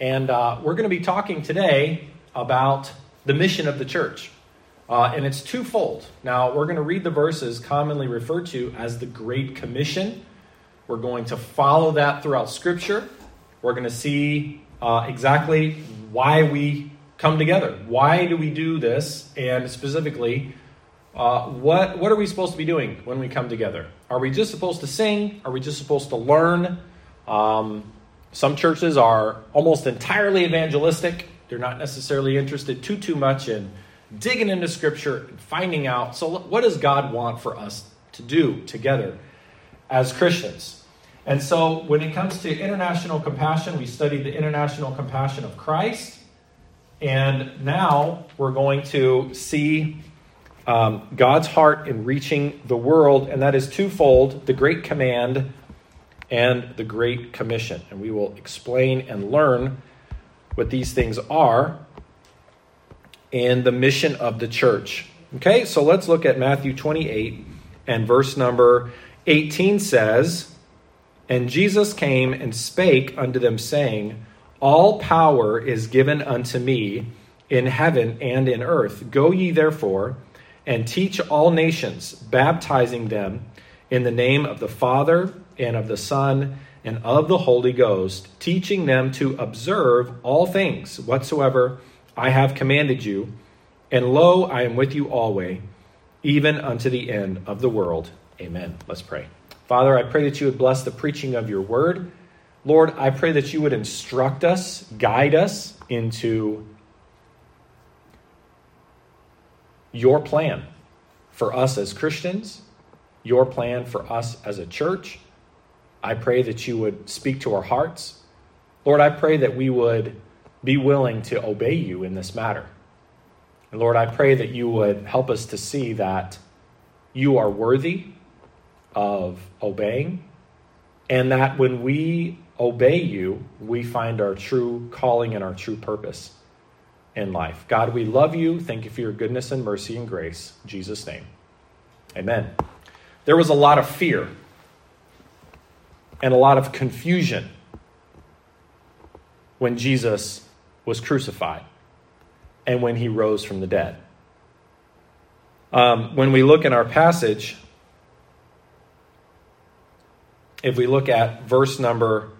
And uh, we're going to be talking today about the mission of the church. Uh, and it's twofold. Now, we're going to read the verses commonly referred to as the Great Commission. We're going to follow that throughout Scripture. We're going to see uh, exactly why we come together. Why do we do this? And specifically, uh, what, what are we supposed to be doing when we come together? Are we just supposed to sing? Are we just supposed to learn? Um, some churches are almost entirely evangelistic. They're not necessarily interested too too much in digging into Scripture and finding out. So, what does God want for us to do together as Christians? And so, when it comes to international compassion, we studied the international compassion of Christ. And now we're going to see um, God's heart in reaching the world, and that is twofold the Great Command and the Great Commission. And we will explain and learn what these things are and the mission of the church. Okay, so let's look at Matthew 28 and verse number 18 says, And Jesus came and spake unto them, saying, All power is given unto me in heaven and in earth. Go ye therefore and teach all nations, baptizing them in the name of the Father and of the Son and of the Holy Ghost, teaching them to observe all things whatsoever I have commanded you. And lo, I am with you always, even unto the end of the world. Amen. Let's pray. Father, I pray that you would bless the preaching of your word. Lord, I pray that you would instruct us, guide us into your plan for us as Christians, your plan for us as a church. I pray that you would speak to our hearts. Lord, I pray that we would be willing to obey you in this matter. And Lord, I pray that you would help us to see that you are worthy of obeying, and that when we obey you, we find our true calling and our true purpose in life. God, we love you. Thank you for your goodness and mercy and grace. In Jesus' name. Amen. There was a lot of fear and a lot of confusion when Jesus was crucified and when he rose from the dead. Um, when we look in our passage, if we look at verse number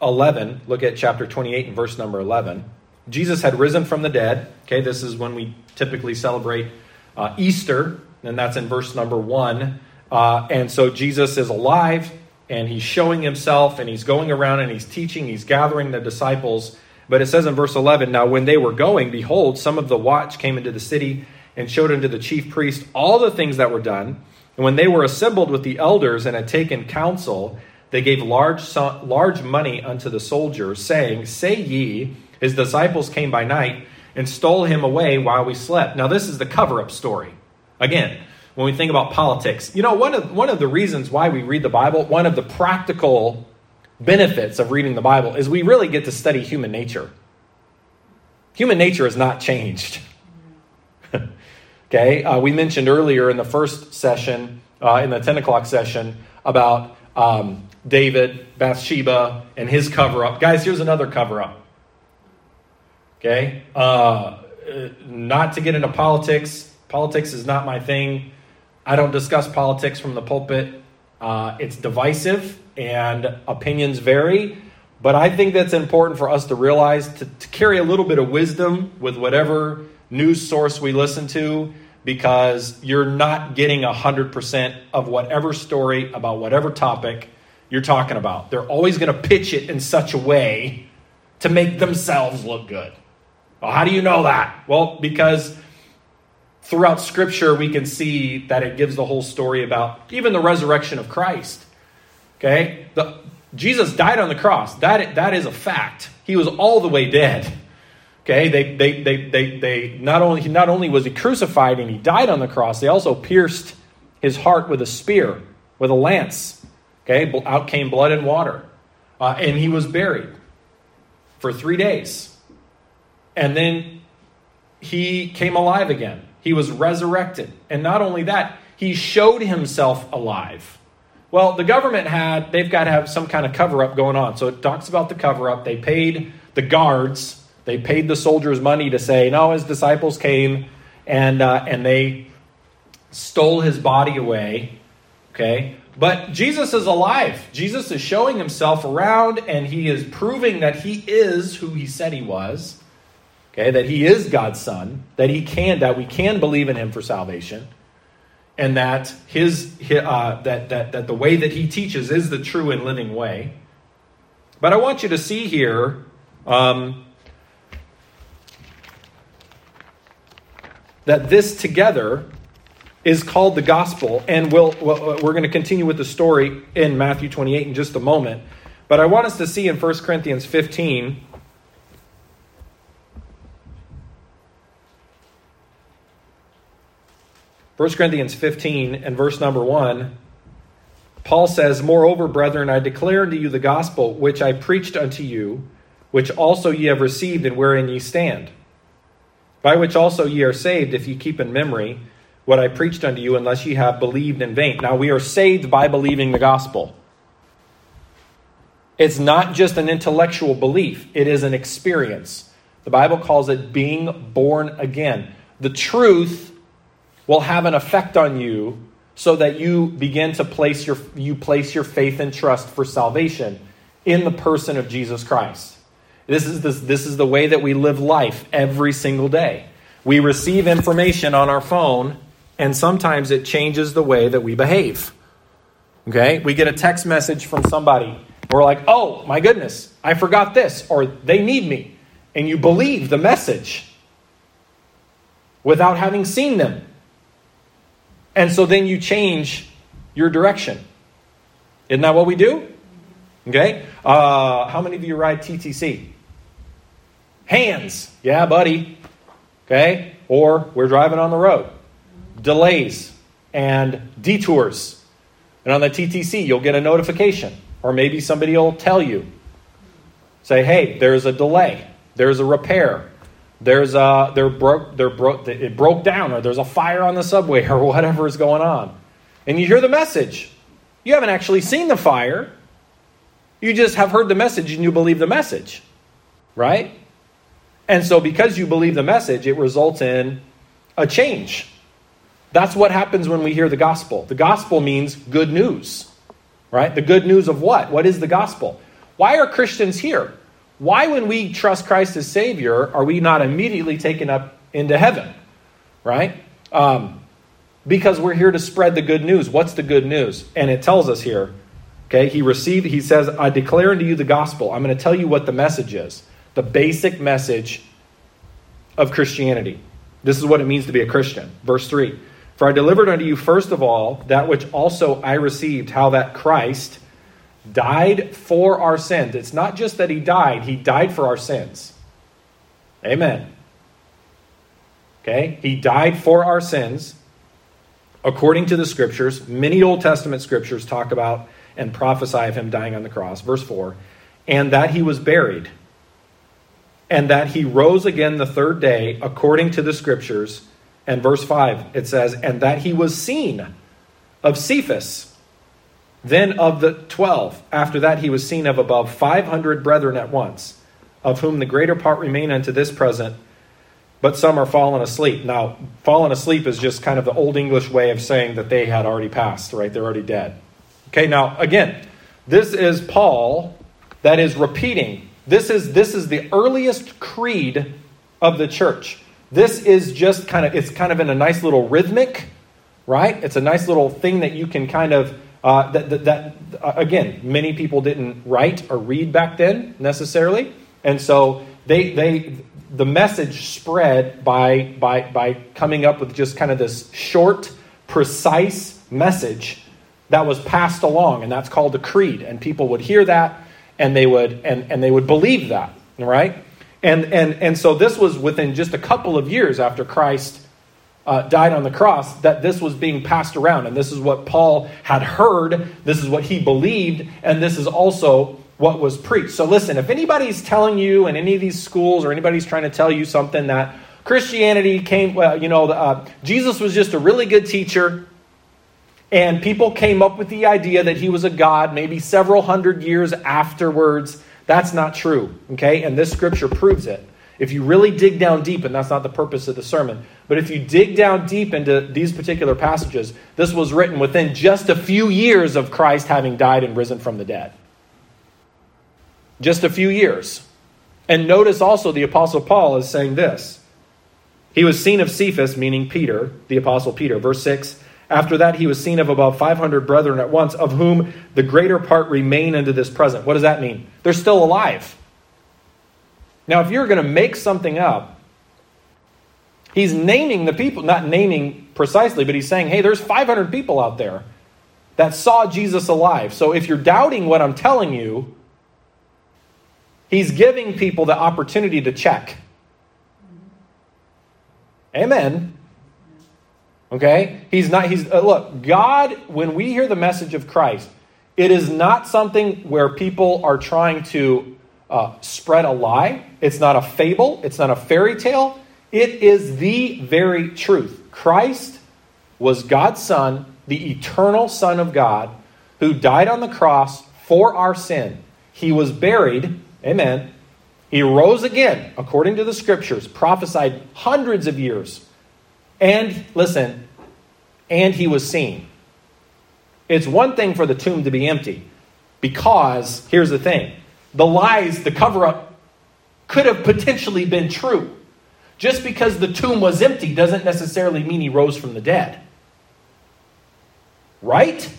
11, look at chapter 28 and verse number 11. Jesus had risen from the dead. Okay, this is when we typically celebrate uh, Easter, and that's in verse number 1. Uh, and so Jesus is alive and he's showing himself and he's going around and he's teaching, he's gathering the disciples. But it says in verse 11 Now, when they were going, behold, some of the watch came into the city and showed unto the chief priest all the things that were done. And when they were assembled with the elders and had taken counsel, they gave large, large money unto the soldiers, saying, Say ye, his disciples came by night and stole him away while we slept. Now, this is the cover up story. Again, when we think about politics. You know, one of, one of the reasons why we read the Bible, one of the practical benefits of reading the Bible is we really get to study human nature. Human nature has not changed. okay, uh, we mentioned earlier in the first session, uh, in the 10 o'clock session, about um, David, Bathsheba, and his cover up. Guys, here's another cover up. Okay, uh, not to get into politics. Politics is not my thing. I don't discuss politics from the pulpit. Uh, it's divisive and opinions vary, but I think that's important for us to realize to, to carry a little bit of wisdom with whatever news source we listen to because you're not getting 100% of whatever story about whatever topic you're talking about. They're always going to pitch it in such a way to make themselves look good. Well, how do you know that? Well, because throughout Scripture, we can see that it gives the whole story about even the resurrection of Christ. Okay? The, Jesus died on the cross. That, that is a fact. He was all the way dead. Okay? They, they, they, they, they not, only, not only was he crucified and he died on the cross, they also pierced his heart with a spear, with a lance. Okay? Out came blood and water. Uh, and he was buried for three days. And then he came alive again. He was resurrected. And not only that, he showed himself alive Well, the government had, they've got to have some kind of cover up going on. So it talks about the cover up. They paid the guards, they paid the soldiers money to say, no, his disciples came and, uh, and they stole his body away. Okay? But Jesus is alive. Jesus is showing himself around and he is proving that he is who he said he was. Okay, that he is God's son, that he can that we can believe in him for salvation and that his uh, that, that that the way that he teaches is the true and living way. But I want you to see here um, that this together is called the gospel, and we'll, we're going to continue with the story in Matthew 28 in just a moment. But I want us to see in 1 Corinthians 15 1 Corinthians 15 and verse number 1, Paul says, Moreover, brethren, I declare unto you the gospel which I preached unto you, which also ye have received, and wherein ye stand, by which also ye are saved, if ye keep in memory what I preached unto you, unless ye have believed in vain. Now, we are saved by believing the gospel. It's not just an intellectual belief, it is an experience. The Bible calls it being born again. The truth will have an effect on you so that you begin to place your you place your faith and trust for salvation in the person of Jesus Christ. This is this, this is the way that we live life every single day. We receive information on our phone and sometimes it changes the way that we behave. Okay? We get a text message from somebody. We're like, "Oh, my goodness, I forgot this," or "They need me." And you believe the message without having seen them. And so then you change your direction. Isn't that what we do? Okay. Uh, how many of you ride TTC? Hands. Yeah, buddy. Okay. Or we're driving on the road. Delays and detours. And on the TTC, you'll get a notification. Or maybe somebody will tell you. Say, hey, there's a delay. There's a repair there's a they're broke they're broke it broke down or there's a fire on the subway or whatever is going on. And you hear the message. You haven't actually seen the fire. You just have heard the message and you believe the message right? And so because you believe the message it results in a change. That's what happens when we hear the gospel. The gospel means good news right? The good news of what? What is the gospel? Why are christians here why, when we trust Christ as Savior, are we not immediately taken up into heaven? Right? Um, because we're here to spread the good news. What's the good news? And it tells us here. Okay, he received, he says, I declare unto you the gospel. I'm going to tell you what the message is. The basic message of Christianity. This is what it means to be a Christian. Verse 3 For I delivered unto you first of all that which also I received, how that Christ died for our sins. It's not just that he died, he died for our sins. Amen. Okay? He died for our sins according to the scriptures. Many Old Testament scriptures talk about and prophesy of him dying on the cross. Verse 4 and that he was buried, and that he rose again the third day according to the scriptures. And verse 5, it says, and that he was seen of Cephas then of the twelve, after that he was seen of above five hundred brethren at once, of whom the greater part remain unto this present, but some are fallen asleep. Now, fallen asleep is just kind of the old English way of saying that they had already passed, right? They're already dead. Okay, now again, this is Paul that is repeating. This is this is the earliest creed of the church. This is just kind of it's kind of in a nice little rhythmic, right? It's a nice little thing that you can kind of uh, that, that, that uh, again, many people didn't write or read back then necessarily, and so they they the message spread by by by coming up with just kind of this short, precise message that was passed along, and that's called the creed. And people would hear that, and they would and and they would believe that, right? And and and so this was within just a couple of years after Christ uh, died on the cross, that this was being passed around. And this is what Paul had heard, this is what he believed, and this is also what was preached. So listen, if anybody's telling you in any of these schools or anybody's trying to tell you something that Christianity came, well, you know, uh, Jesus was just a really good teacher and people came up with the idea that he was a god maybe several hundred years afterwards. That's not true, okay? And this scripture proves it. If you really dig down deep, and that's not the purpose of the sermon, but if you dig down deep into these particular passages, this was written within just a few years of Christ having died and risen from the dead. Just a few years. And notice also the Apostle Paul is saying this. He was seen of Cephas, meaning Peter, the Apostle Peter. Verse 6 After that, he was seen of about 500 brethren at once, of whom the greater part remain unto this present. What does that mean? They're still alive. Now, if you're going to make something up, he's naming the people, not naming precisely, but he's saying, hey, there's 500 people out there that saw Jesus alive. So if you're doubting what I'm telling you, he's giving people the opportunity to check. Amen. Okay? He's not, he's, uh, look, God, when we hear the message of Christ, it is not something where people are trying to uh, spread a lie. It's not a fable. It's not a fairy tale. It is the very truth. Christ was God's Son, the eternal Son of God, who died on the cross for our sin. He was buried. Amen. He rose again, according to the scriptures, prophesied hundreds of years. And, listen, and he was seen. It's one thing for the tomb to be empty, because here's the thing the lies, the cover up, could have potentially been true. Just because the tomb was empty doesn't necessarily mean he rose from the dead. Right?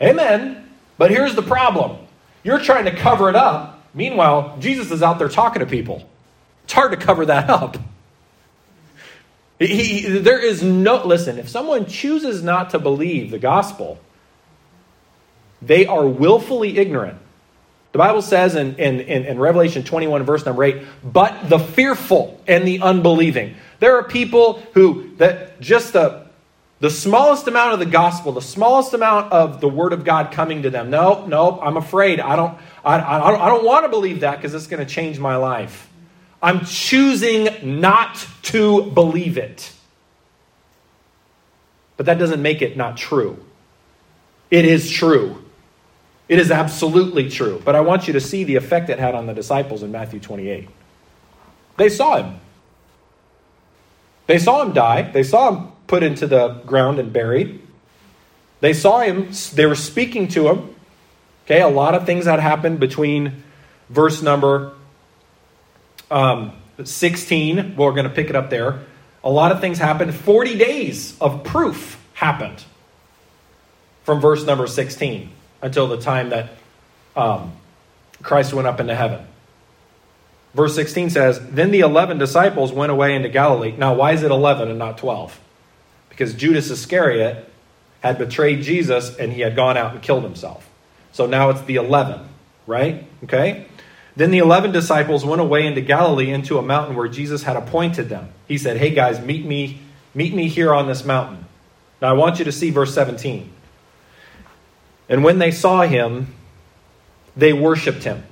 Amen. But here's the problem you're trying to cover it up. Meanwhile, Jesus is out there talking to people. It's hard to cover that up. He, he, there is no, listen, if someone chooses not to believe the gospel, they are willfully ignorant the Bible says in, in, in, in, Revelation 21, verse number 8, but the fearful and the unbelieving. There are people who, that just the, the smallest amount of the gospel, the smallest amount of the word of God coming to them. No, no, I'm afraid. I don't, I, I, I don't want to believe that because it's going to change my life. I'm choosing not to believe it. But that doesn't make it not true. It is true. It is absolutely true. But I want you to see the effect it had on the disciples in Matthew 28. They saw him. They saw him die. They saw him put into the ground and buried. They saw him, they were speaking to him. Okay, a lot of things had happened between verse number um, 16. Well, we're going to pick it up there. A lot of things happened. 40 days of proof happened from verse number 16 until the time that um, Christ went up into heaven. Verse 16 says, Then the 11 disciples went away into Galilee. Now, why is it 11 and not 12? Because Judas Iscariot had betrayed Jesus and he had gone out and killed himself. So now it's the 11, right? Okay? Then the 11 disciples went away into Galilee into a mountain where Jesus had appointed them. He said, Hey guys, meet me, meet me here on this mountain. Now I want you to see verse 17. And when they saw him, they worshiped him.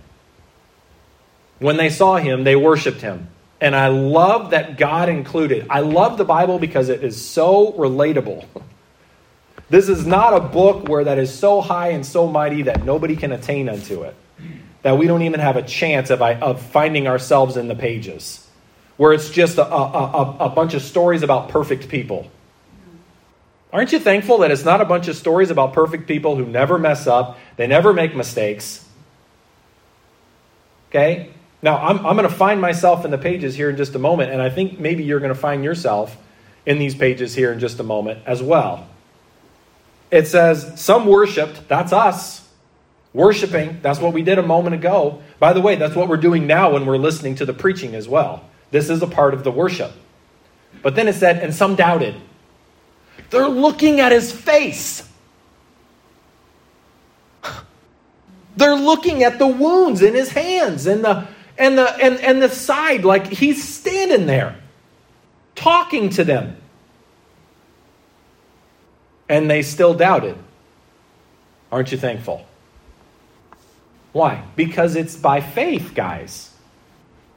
When they saw him, they worshiped him. And I love that God included. I love the Bible because it is so relatable. This is not a book where that is so high and so mighty that nobody can attain unto it. That we don't even have a chance of, of finding ourselves in the pages. Where it's just a, a, a, a bunch of stories about perfect people. Aren't you thankful that it's not a bunch of stories about perfect people who never mess up, they never make mistakes? Okay? Now, I'm, I'm going to find myself in the pages here in just a moment, and I think maybe you're going to find yourself in these pages here in just a moment as well. It says, Some worshiped, that's us. Worshiping, that's what we did a moment ago. By the way, that's what we're doing now when we're listening to the preaching as well. This is a part of the worship. But then it said, And some doubted. They're looking at his face. They're looking at the wounds in his hands and the and the and, and the side like he's standing there talking to them. And they still doubted. Aren't you thankful? Why? Because it's by faith, guys.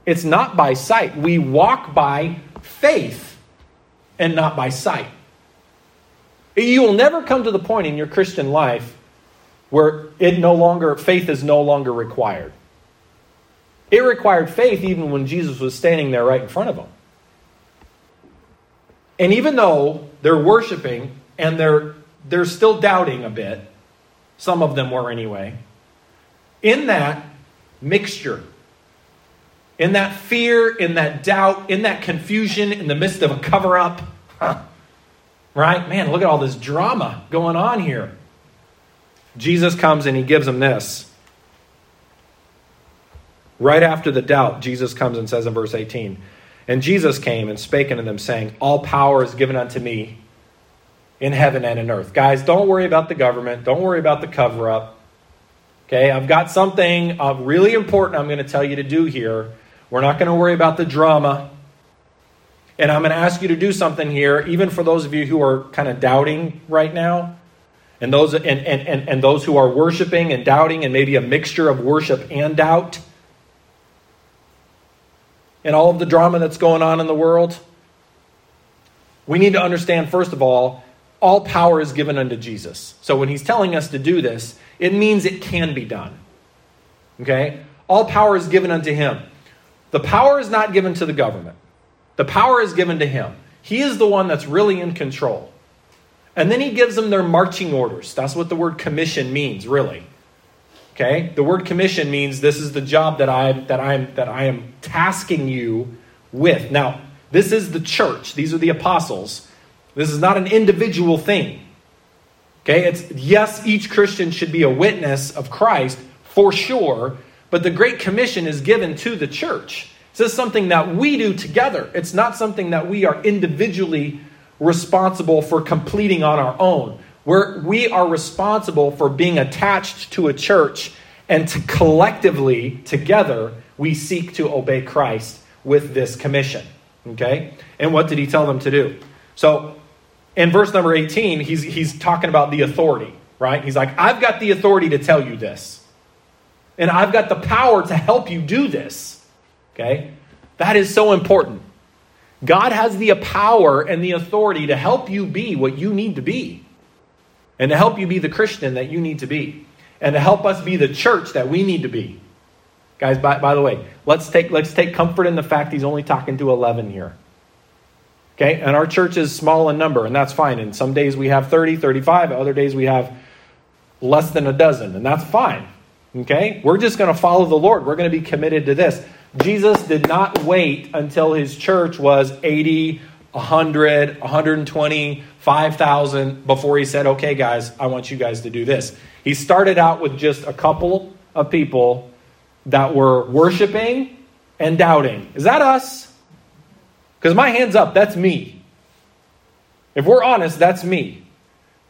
It's not by sight. We walk by faith and not by sight. You will never come to the point in your Christian life where it no longer faith is no longer required. It required faith even when Jesus was standing there right in front of them. And even though they're worshiping and they're they're still doubting a bit, some of them were anyway. In that mixture, in that fear, in that doubt, in that confusion, in the midst of a cover up, huh, right? Man, look at all this drama going on here. Jesus comes and he gives them this. Right after the doubt, Jesus comes and says in verse 18, And Jesus came and spake unto them, saying, All power is given unto me in heaven and in earth. Guys, don't worry about the government. Don't worry about the cover up. Okay, I've got something uh, really important I'm going to tell you to do here. We're not going to worry about the drama. And I'm going to ask you to do something here, even for those of you who are kind of doubting right now, and those and, and, and, and those who are worshiping and doubting, and maybe a mixture of worship and doubt, and all of the drama that's going on in the world. We need to understand, first of all, all power is given unto Jesus. So when he's telling us to do this, it means it can be done. Okay? All power is given unto him. The power is not given to the government. The power is given to him. He is the one that's really in control. And then he gives them their marching orders. That's what the word commission means, really. Okay? The word commission means this is the job that I that I am that I am tasking you with. Now, this is the church. These are the apostles. This is not an individual thing. Okay? It's yes, each Christian should be a witness of Christ for sure, but the great commission is given to the church. This is something that we do together. It's not something that we are individually responsible for completing on our own. We're, we are responsible for being attached to a church and to collectively, together, we seek to obey Christ with this commission. Okay? And what did he tell them to do? So, in verse number 18, he's, he's talking about the authority, right? He's like, I've got the authority to tell you this. And I've got the power to help you do this. Okay? That is so important. God has the power and the authority to help you be what you need to be, and to help you be the Christian that you need to be, and to help us be the church that we need to be. Guys, by, by the way, let's take, let's take comfort in the fact he's only talking to 11 here. Okay? And our church is small in number, and that's fine. And some days we have 30, 35, other days we have less than a dozen, and that's fine. Okay? We're just going to follow the Lord. We're going to be committed to this. Jesus did not wait until his church was 80, 100, 120, 5,000 before he said, okay, guys, I want you guys to do this. He started out with just a couple of people that were worshiping and doubting. Is that us? Because my hand's up, that's me. If we're honest, that's me.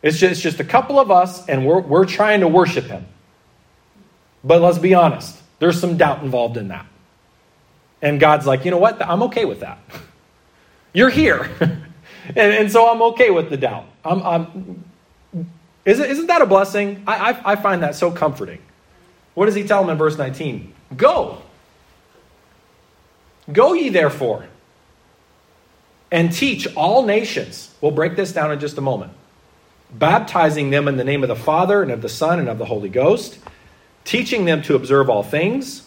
It's just, it's just a couple of us, and we're, we're trying to worship him. But let's be honest, there's some doubt involved in that. And God's like, you know what? I'm okay with that. You're here. and, and so I'm okay with the doubt. I'm, I'm, isn't, isn't that a blessing? I, I, I find that so comforting. What does he tell them in verse 19? Go. Go ye therefore and teach all nations. We'll break this down in just a moment. Baptizing them in the name of the Father and of the Son and of the Holy Ghost, teaching them to observe all things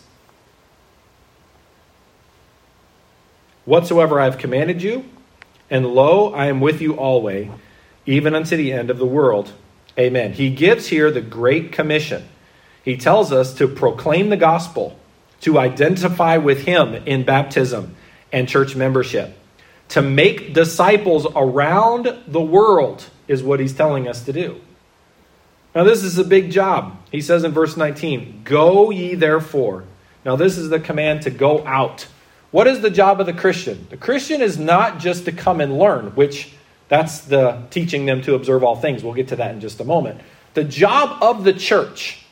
whatsoever I have commanded you, and lo, I am with you always, even unto the end of the world. Amen. He gives here the Great Commission. He tells us to proclaim the gospel, to identify with Him in baptism and church membership, to make disciples around the world, is what He's telling us to do. Now, this is a big job. He says in verse 19, Go ye therefore. Now, this is the command to go out what is the job of the Christian? The Christian is not just to come and learn, which that's the teaching them to observe all things. We'll get to that in just a moment. The job of the church,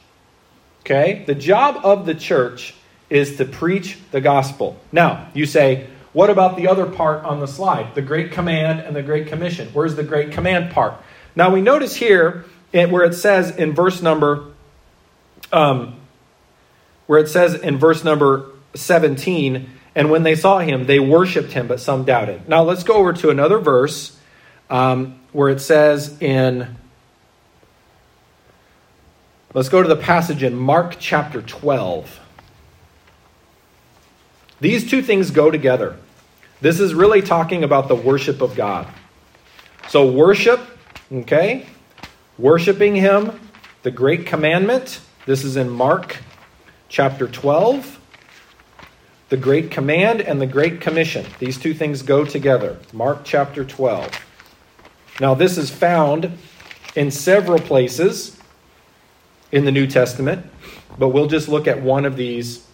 okay? The job of the church is to preach the gospel. Now, you say, what about the other part on the slide? The Great Command and the Great Commission. Where's the Great Command part? Now, we notice here where it says in verse number, um, where it says in verse number 17, and when they saw him, they worshiped him, but some doubted. Now let's go over to another verse um, where it says in, let's go to the passage in Mark chapter 12. These two things go together. This is really talking about the worship of God. So, worship, okay? Worshiping Him, the great commandment. This is in Mark chapter 12. The great command and the great commission. These two things go together. Mark chapter 12. Now, this is found in several places in the New Testament, but we'll just look at one of these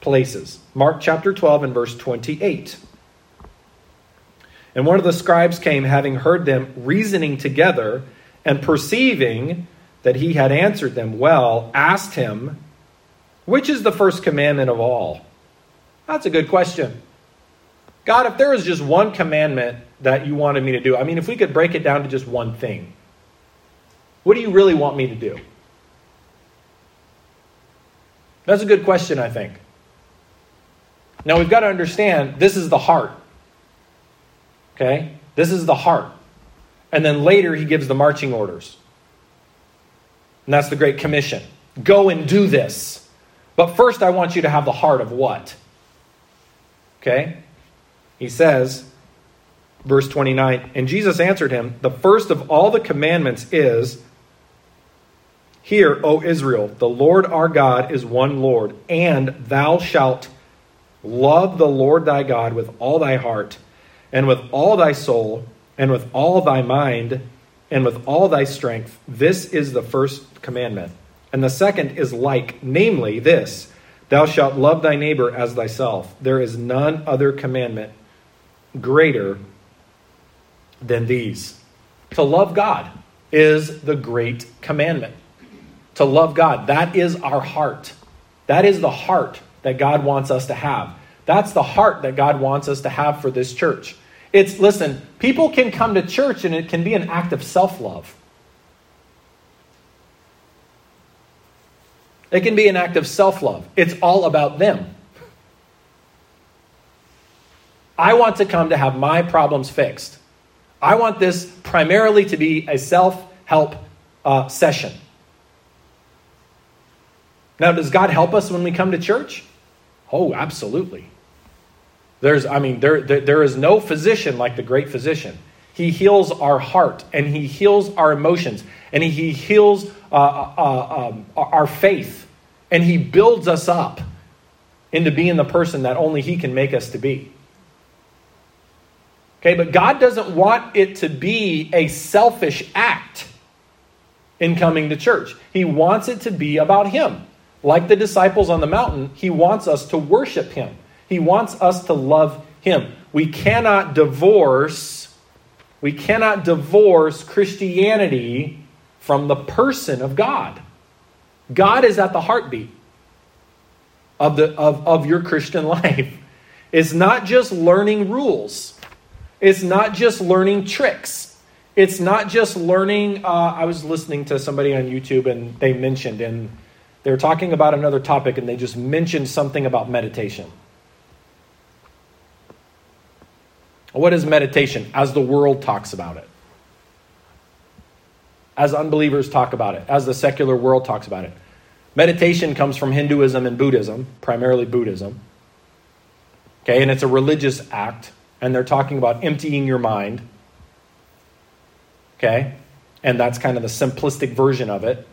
places. Mark chapter 12 and verse 28. And one of the scribes came, having heard them reasoning together, and perceiving that he had answered them well, asked him, Which is the first commandment of all? That's a good question. God, if there was just one commandment that you wanted me to do, I mean, if we could break it down to just one thing, what do you really want me to do? That's a good question, I think. Now, we've got to understand this is the heart. Okay? This is the heart. And then later he gives the marching orders. And that's the Great Commission. Go and do this. But first, I want you to have the heart of what? Okay? He says, verse 29, and Jesus answered him, The first of all the commandments is, Hear, O Israel, the Lord our God is one Lord, and thou shalt love the Lord thy God with all thy heart and with all thy soul, and with all thy mind, and with all thy strength. This is the first commandment. And the second is like, namely, this Thou shalt love thy neighbor as thyself. There is none other commandment greater than these. To love God is the great commandment. To love God, that is our heart. That is the heart that God wants us to have. That's the heart that God wants us to have for this church. It's, listen, people can come to church and it can be an act of self love. It can be an act of self love. It's all about them. I want to come to have my problems fixed. I want this primarily to be a self help uh, session. Now, does God help us when we come to church? Oh, absolutely. There's, I mean, there, there, there is no physician like the great physician. He heals our heart and he heals our emotions and he, he heals uh, uh, um, our faith and he builds us up into being the person that only he can make us to be. Okay, but God doesn't want it to be a selfish act in coming to church. He wants it to be about him. Like the disciples on the mountain, he wants us to worship him. He wants us to love him. We cannot divorce we cannot divorce Christianity from the person of God. God is at the heartbeat of, the, of, of your Christian life. It's not just learning rules, it's not just learning tricks. It's not just learning. Uh, I was listening to somebody on YouTube and they mentioned, and they were talking about another topic, and they just mentioned something about meditation. What is meditation as the world talks about it? As unbelievers talk about it, as the secular world talks about it. Meditation comes from Hinduism and Buddhism, primarily Buddhism. Okay, and it's a religious act, and they're talking about emptying your mind. Okay, and that's kind of the simplistic version of it.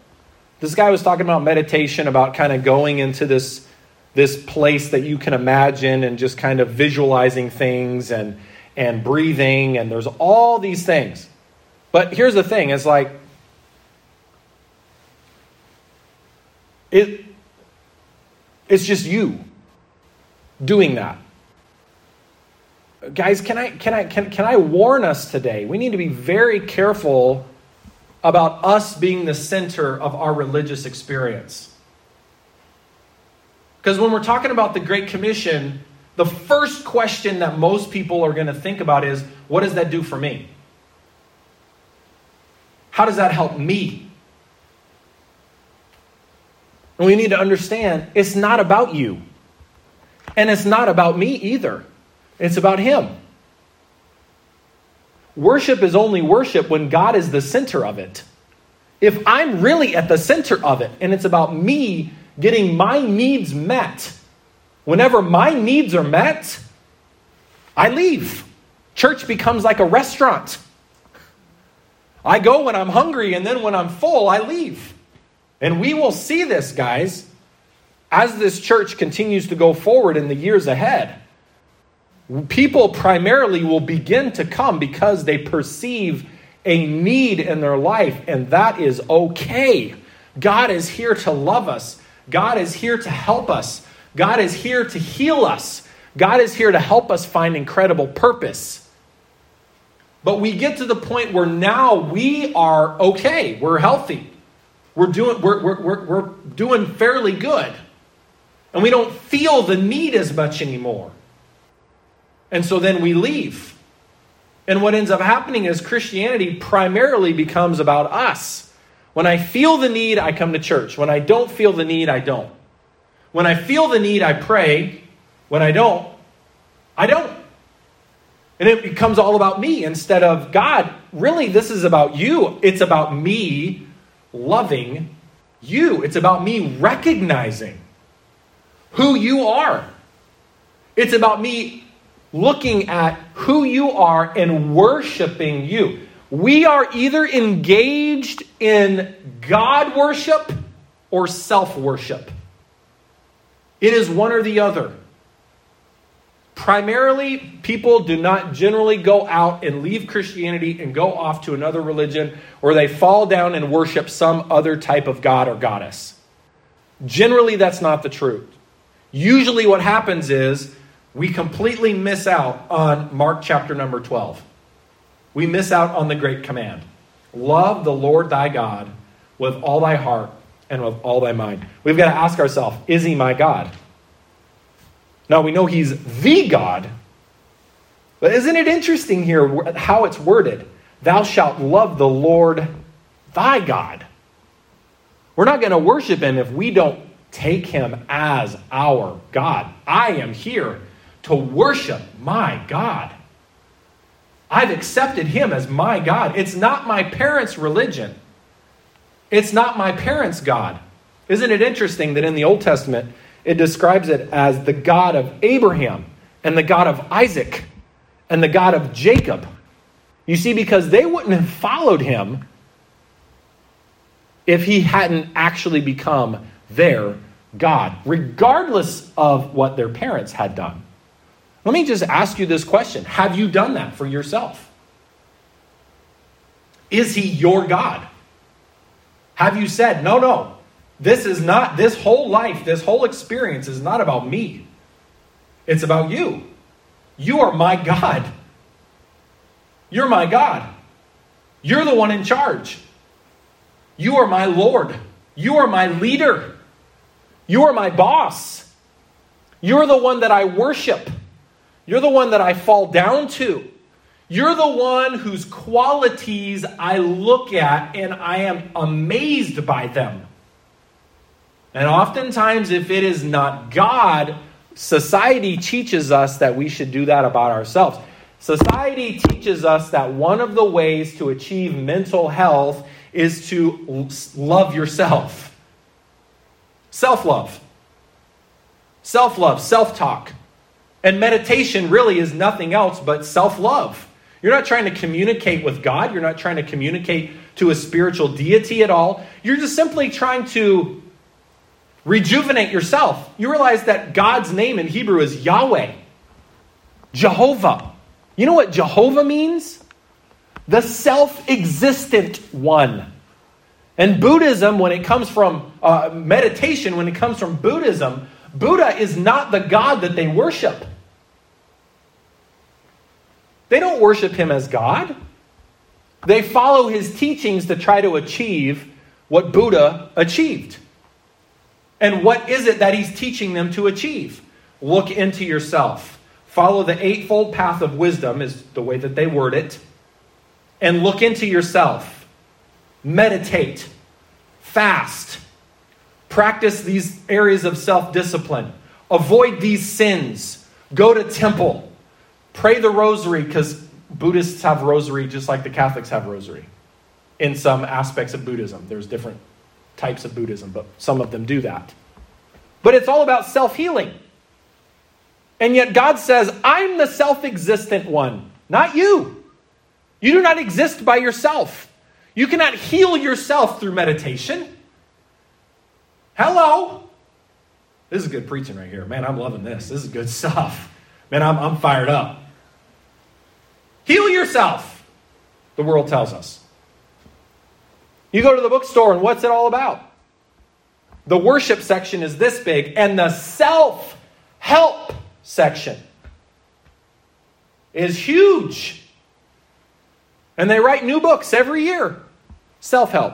This guy was talking about meditation, about kind of going into this, this place that you can imagine and just kind of visualizing things and and breathing, and there's all these things. But here's the thing it's like, it, it's just you doing that. Guys, can I, can, I, can, can I warn us today? We need to be very careful about us being the center of our religious experience. Because when we're talking about the Great Commission, the first question that most people are going to think about is what does that do for me? How does that help me? And we need to understand it's not about you. And it's not about me either. It's about Him. worship is only worship when God is the center of it. If I'm really at the center of it and it's about me getting my needs met, whenever my needs are met, I leave. Church becomes like a restaurant. I go when I'm hungry, and then when I'm full, I leave. And we will see this, guys, as this church continues to go forward in the years ahead. People primarily will begin to come because they perceive a need in their life, and that is okay. God is here to love us, God is here to help us, God is here to heal us, God is here to help us find incredible purpose. But we get to the point where now we are okay, we're healthy, we're doing, we're, we're, we're, we're doing fairly good, and we don't feel the need as much anymore. And so then we leave. And what ends up happening is Christianity primarily becomes about us. When I feel the need, I come to church. When I don't feel the need, I don't. When I feel the need, I pray. When I don't, I don't. And it becomes all about me instead of God. Really, this is about you. It's about me loving you. It's about me recognizing who you are. It's about me looking at who you are and worshiping you. We are either engaged in God worship or self worship. It is one or the other. Primarily, people do not generally go out and leave Christianity and go off to another religion or they fall down and worship some other type of god or goddess. Generally, that's not the truth. Usually, what happens is we completely miss out on Mark chapter number 12. We miss out on the great command love the Lord thy God with all thy heart and with all thy mind. We've got to ask ourselves is he my God? Now we know he's the God, but isn't it interesting here how it's worded? Thou shalt love the Lord thy God. We're not going to worship him if we don't take him as our God. I am here to worship my God. I've accepted him as my God. It's not my parents' religion. It's not my parents' God. Isn't it interesting that in the Old Testament it describes it as the God of Abraham and the God of Isaac and the God of Jacob? You see, because they wouldn't have followed him if he hadn't actually become their God, regardless of what their parents had done. Let me just ask you this question Have you done that for yourself? Is he your God? Have you said, no, no, this is not, this whole life, this whole experience is not about me. It's about you. You are my God. You're my God. You're the one in charge. You are my Lord. You are my leader. You are my boss. You're the one that I worship. You're the one that I fall down to. You're the one whose qualities I look at and I am amazed by them. And oftentimes, if it is not God, society teaches us that we should do that about ourselves. Society teaches us that one of the ways to achieve mental health is to love yourself. Self love. Self love, self talk. And meditation really is nothing else but self love. You're not trying to communicate with God. You're not trying to communicate to a spiritual deity at all. You're just simply trying to rejuvenate yourself. You realize that God's name in Hebrew is Yahweh, Jehovah. You know what Jehovah means? The self existent one. And Buddhism, when it comes from uh, meditation, when it comes from Buddhism, Buddha is not the God that they worship. They don't worship him as God. They follow his teachings to try to achieve what Buddha achieved. And what is it that he's teaching them to achieve? Look into yourself. Follow the eightfold path of wisdom, is the way that they word it. And look into yourself. Meditate. Fast. Practice these areas of self discipline. Avoid these sins. Go to temple. Pray the rosary because Buddhists have rosary just like the Catholics have rosary in some aspects of Buddhism. There's different types of Buddhism, but some of them do that. But it's all about self healing. And yet God says, I'm the self existent one, not you. You do not exist by yourself. You cannot heal yourself through meditation. Hello. This is good preaching right here. Man, I'm loving this. This is good stuff. Man, I'm, I'm fired up. Heal yourself, the world tells us. You go to the bookstore, and what's it all about? The worship section is this big, and the self help section is huge. And they write new books every year self help.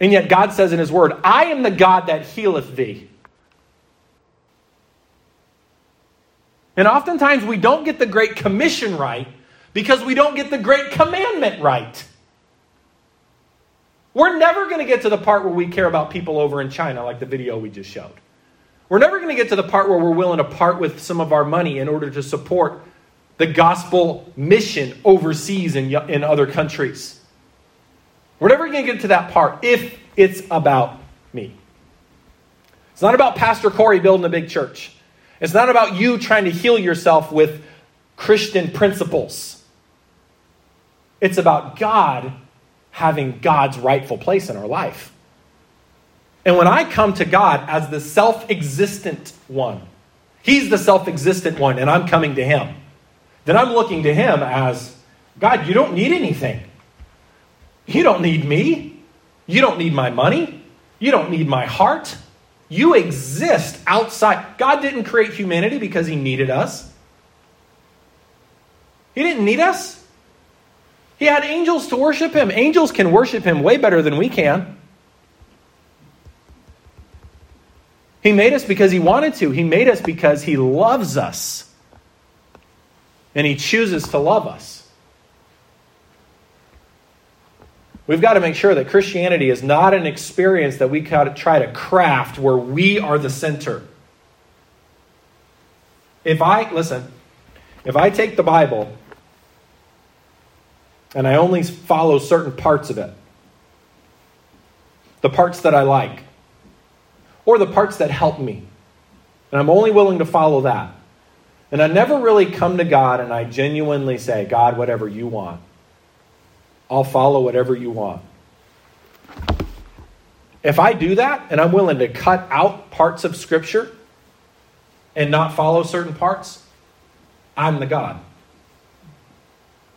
And yet God says in His Word, I am the God that healeth thee. And oftentimes we don't get the Great Commission right because we don't get the Great Commandment right. We're never going to get to the part where we care about people over in China, like the video we just showed. We're never going to get to the part where we're willing to part with some of our money in order to support the gospel mission overseas in, in other countries. We're never going to get to that part if it's about me. It's not about Pastor Corey building a big church. It's not about you trying to heal yourself with Christian principles. It's about God having God's rightful place in our life. And when I come to God as the self existent one, He's the self existent one, and I'm coming to Him, then I'm looking to Him as God, you don't need anything. You don't need me. You don't need my money. You don't need my heart. You exist outside. God didn't create humanity because He needed us. He didn't need us. He had angels to worship Him. Angels can worship Him way better than we can. He made us because He wanted to, He made us because He loves us. And He chooses to love us. We've got to make sure that Christianity is not an experience that we try to craft where we are the center. If I, listen, if I take the Bible and I only follow certain parts of it, the parts that I like, or the parts that help me, and I'm only willing to follow that, and I never really come to God and I genuinely say, God, whatever you want. I'll follow whatever you want. If I do that and I'm willing to cut out parts of Scripture and not follow certain parts, I'm the God.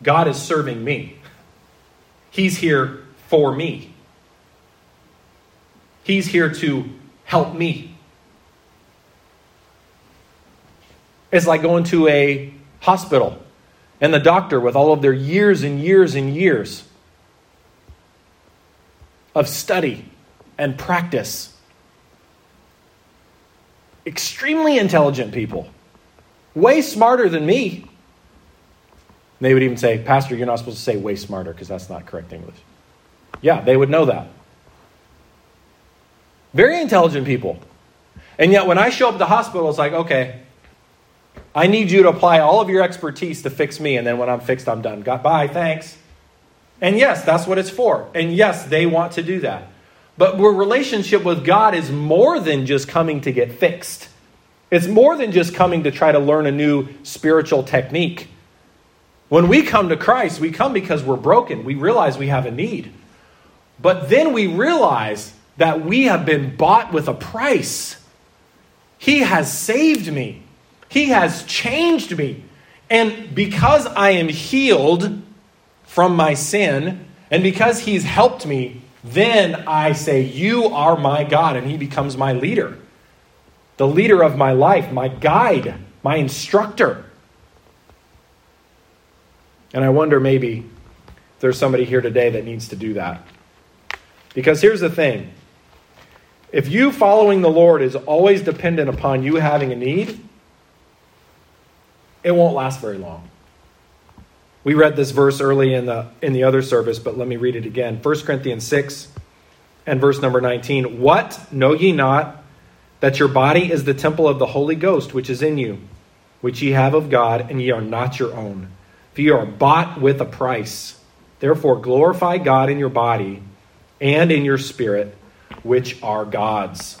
God is serving me. He's here for me. He's here to help me. It's like going to a hospital and the doctor with all of their years and years and years of study and practice. Extremely intelligent people, way smarter than me. They would even say, Pastor, you're not supposed to say way smarter because that's not correct English. Yeah, they would know that. Very intelligent people. And yet, when I show up at the hospital, it's like, okay, I need you to apply all of your expertise to fix me, and then when I'm fixed, I'm done. Got bye, thanks. And yes, that's what it's for. And yes, they want to do that. But our relationship with God is more than just coming to get fixed. It's more than just coming to try to learn a new spiritual technique. When we come to Christ, we come because we're broken. We realize we have a need. But then we realize that we have been bought with a price. He has saved me. He has changed me. And because I am healed from my sin, and because He's helped me, then I say, You are my God, and He becomes my leader, the leader of my life, my guide, my instructor. And I wonder maybe there's somebody here today that needs to do that. Because here's the thing if you following the Lord is always dependent upon you having a need, it won't last very long. We read this verse early in the in the other service, but let me read it again. 1 Corinthians 6 and verse number 19. What know ye not that your body is the temple of the Holy Ghost which is in you, which ye have of God, and ye are not your own. For ye are bought with a price. Therefore, glorify God in your body and in your spirit, which are God's.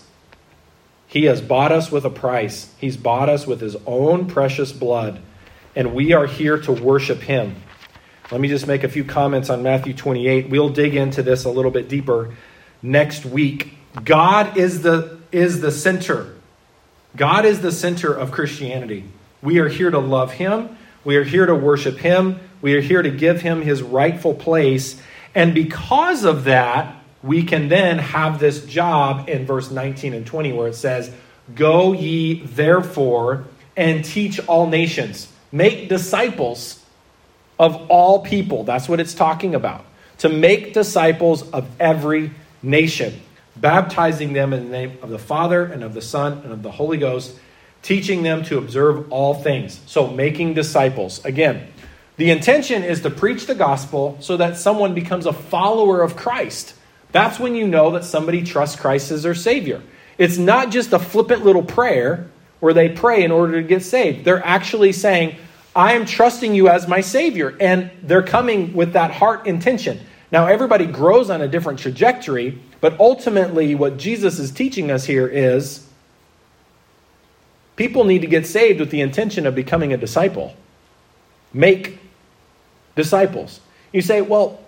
He has bought us with a price. He's bought us with his own precious blood, and we are here to worship him. Let me just make a few comments on Matthew 28. We'll dig into this a little bit deeper next week. God is the is the center. God is the center of Christianity. We are here to love him. We are here to worship him. We are here to give him his rightful place. And because of that, we can then have this job in verse 19 and 20 where it says, Go ye therefore and teach all nations, make disciples of all people. That's what it's talking about. To make disciples of every nation, baptizing them in the name of the Father and of the Son and of the Holy Ghost, teaching them to observe all things. So, making disciples. Again, the intention is to preach the gospel so that someone becomes a follower of Christ. That's when you know that somebody trusts Christ as their Savior. It's not just a flippant little prayer where they pray in order to get saved. They're actually saying, I am trusting you as my Savior. And they're coming with that heart intention. Now, everybody grows on a different trajectory, but ultimately, what Jesus is teaching us here is people need to get saved with the intention of becoming a disciple. Make disciples. You say, well,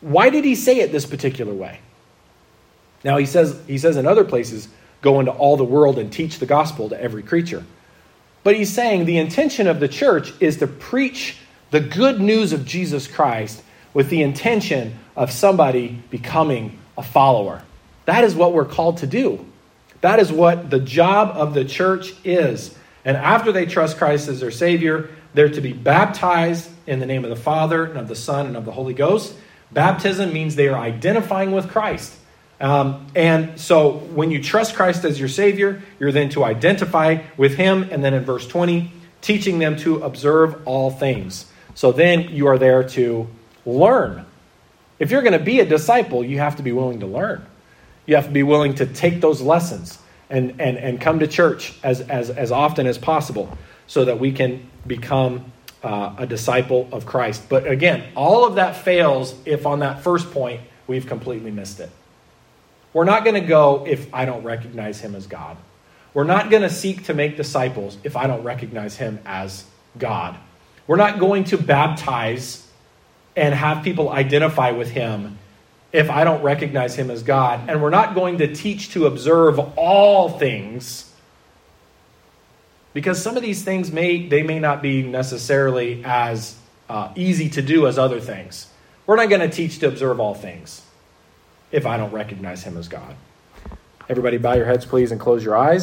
why did he say it this particular way? Now he says he says in other places, go into all the world and teach the gospel to every creature. But he's saying the intention of the church is to preach the good news of Jesus Christ with the intention of somebody becoming a follower. That is what we're called to do. That is what the job of the church is. And after they trust Christ as their Savior, they're to be baptized in the name of the Father and of the Son and of the Holy Ghost. Baptism means they are identifying with Christ. Um, and so when you trust Christ as your Savior, you're then to identify with Him. And then in verse 20, teaching them to observe all things. So then you are there to learn. If you're going to be a disciple, you have to be willing to learn. You have to be willing to take those lessons and, and, and come to church as, as, as often as possible so that we can become uh, a disciple of Christ. But again, all of that fails if on that first point we've completely missed it. We're not going to go if I don't recognize him as God. We're not going to seek to make disciples if I don't recognize him as God. We're not going to baptize and have people identify with him if I don't recognize him as God. And we're not going to teach to observe all things because some of these things may they may not be necessarily as uh, easy to do as other things. We're not going to teach to observe all things if I don't recognize him as God. Everybody, bow your heads, please, and close your eyes.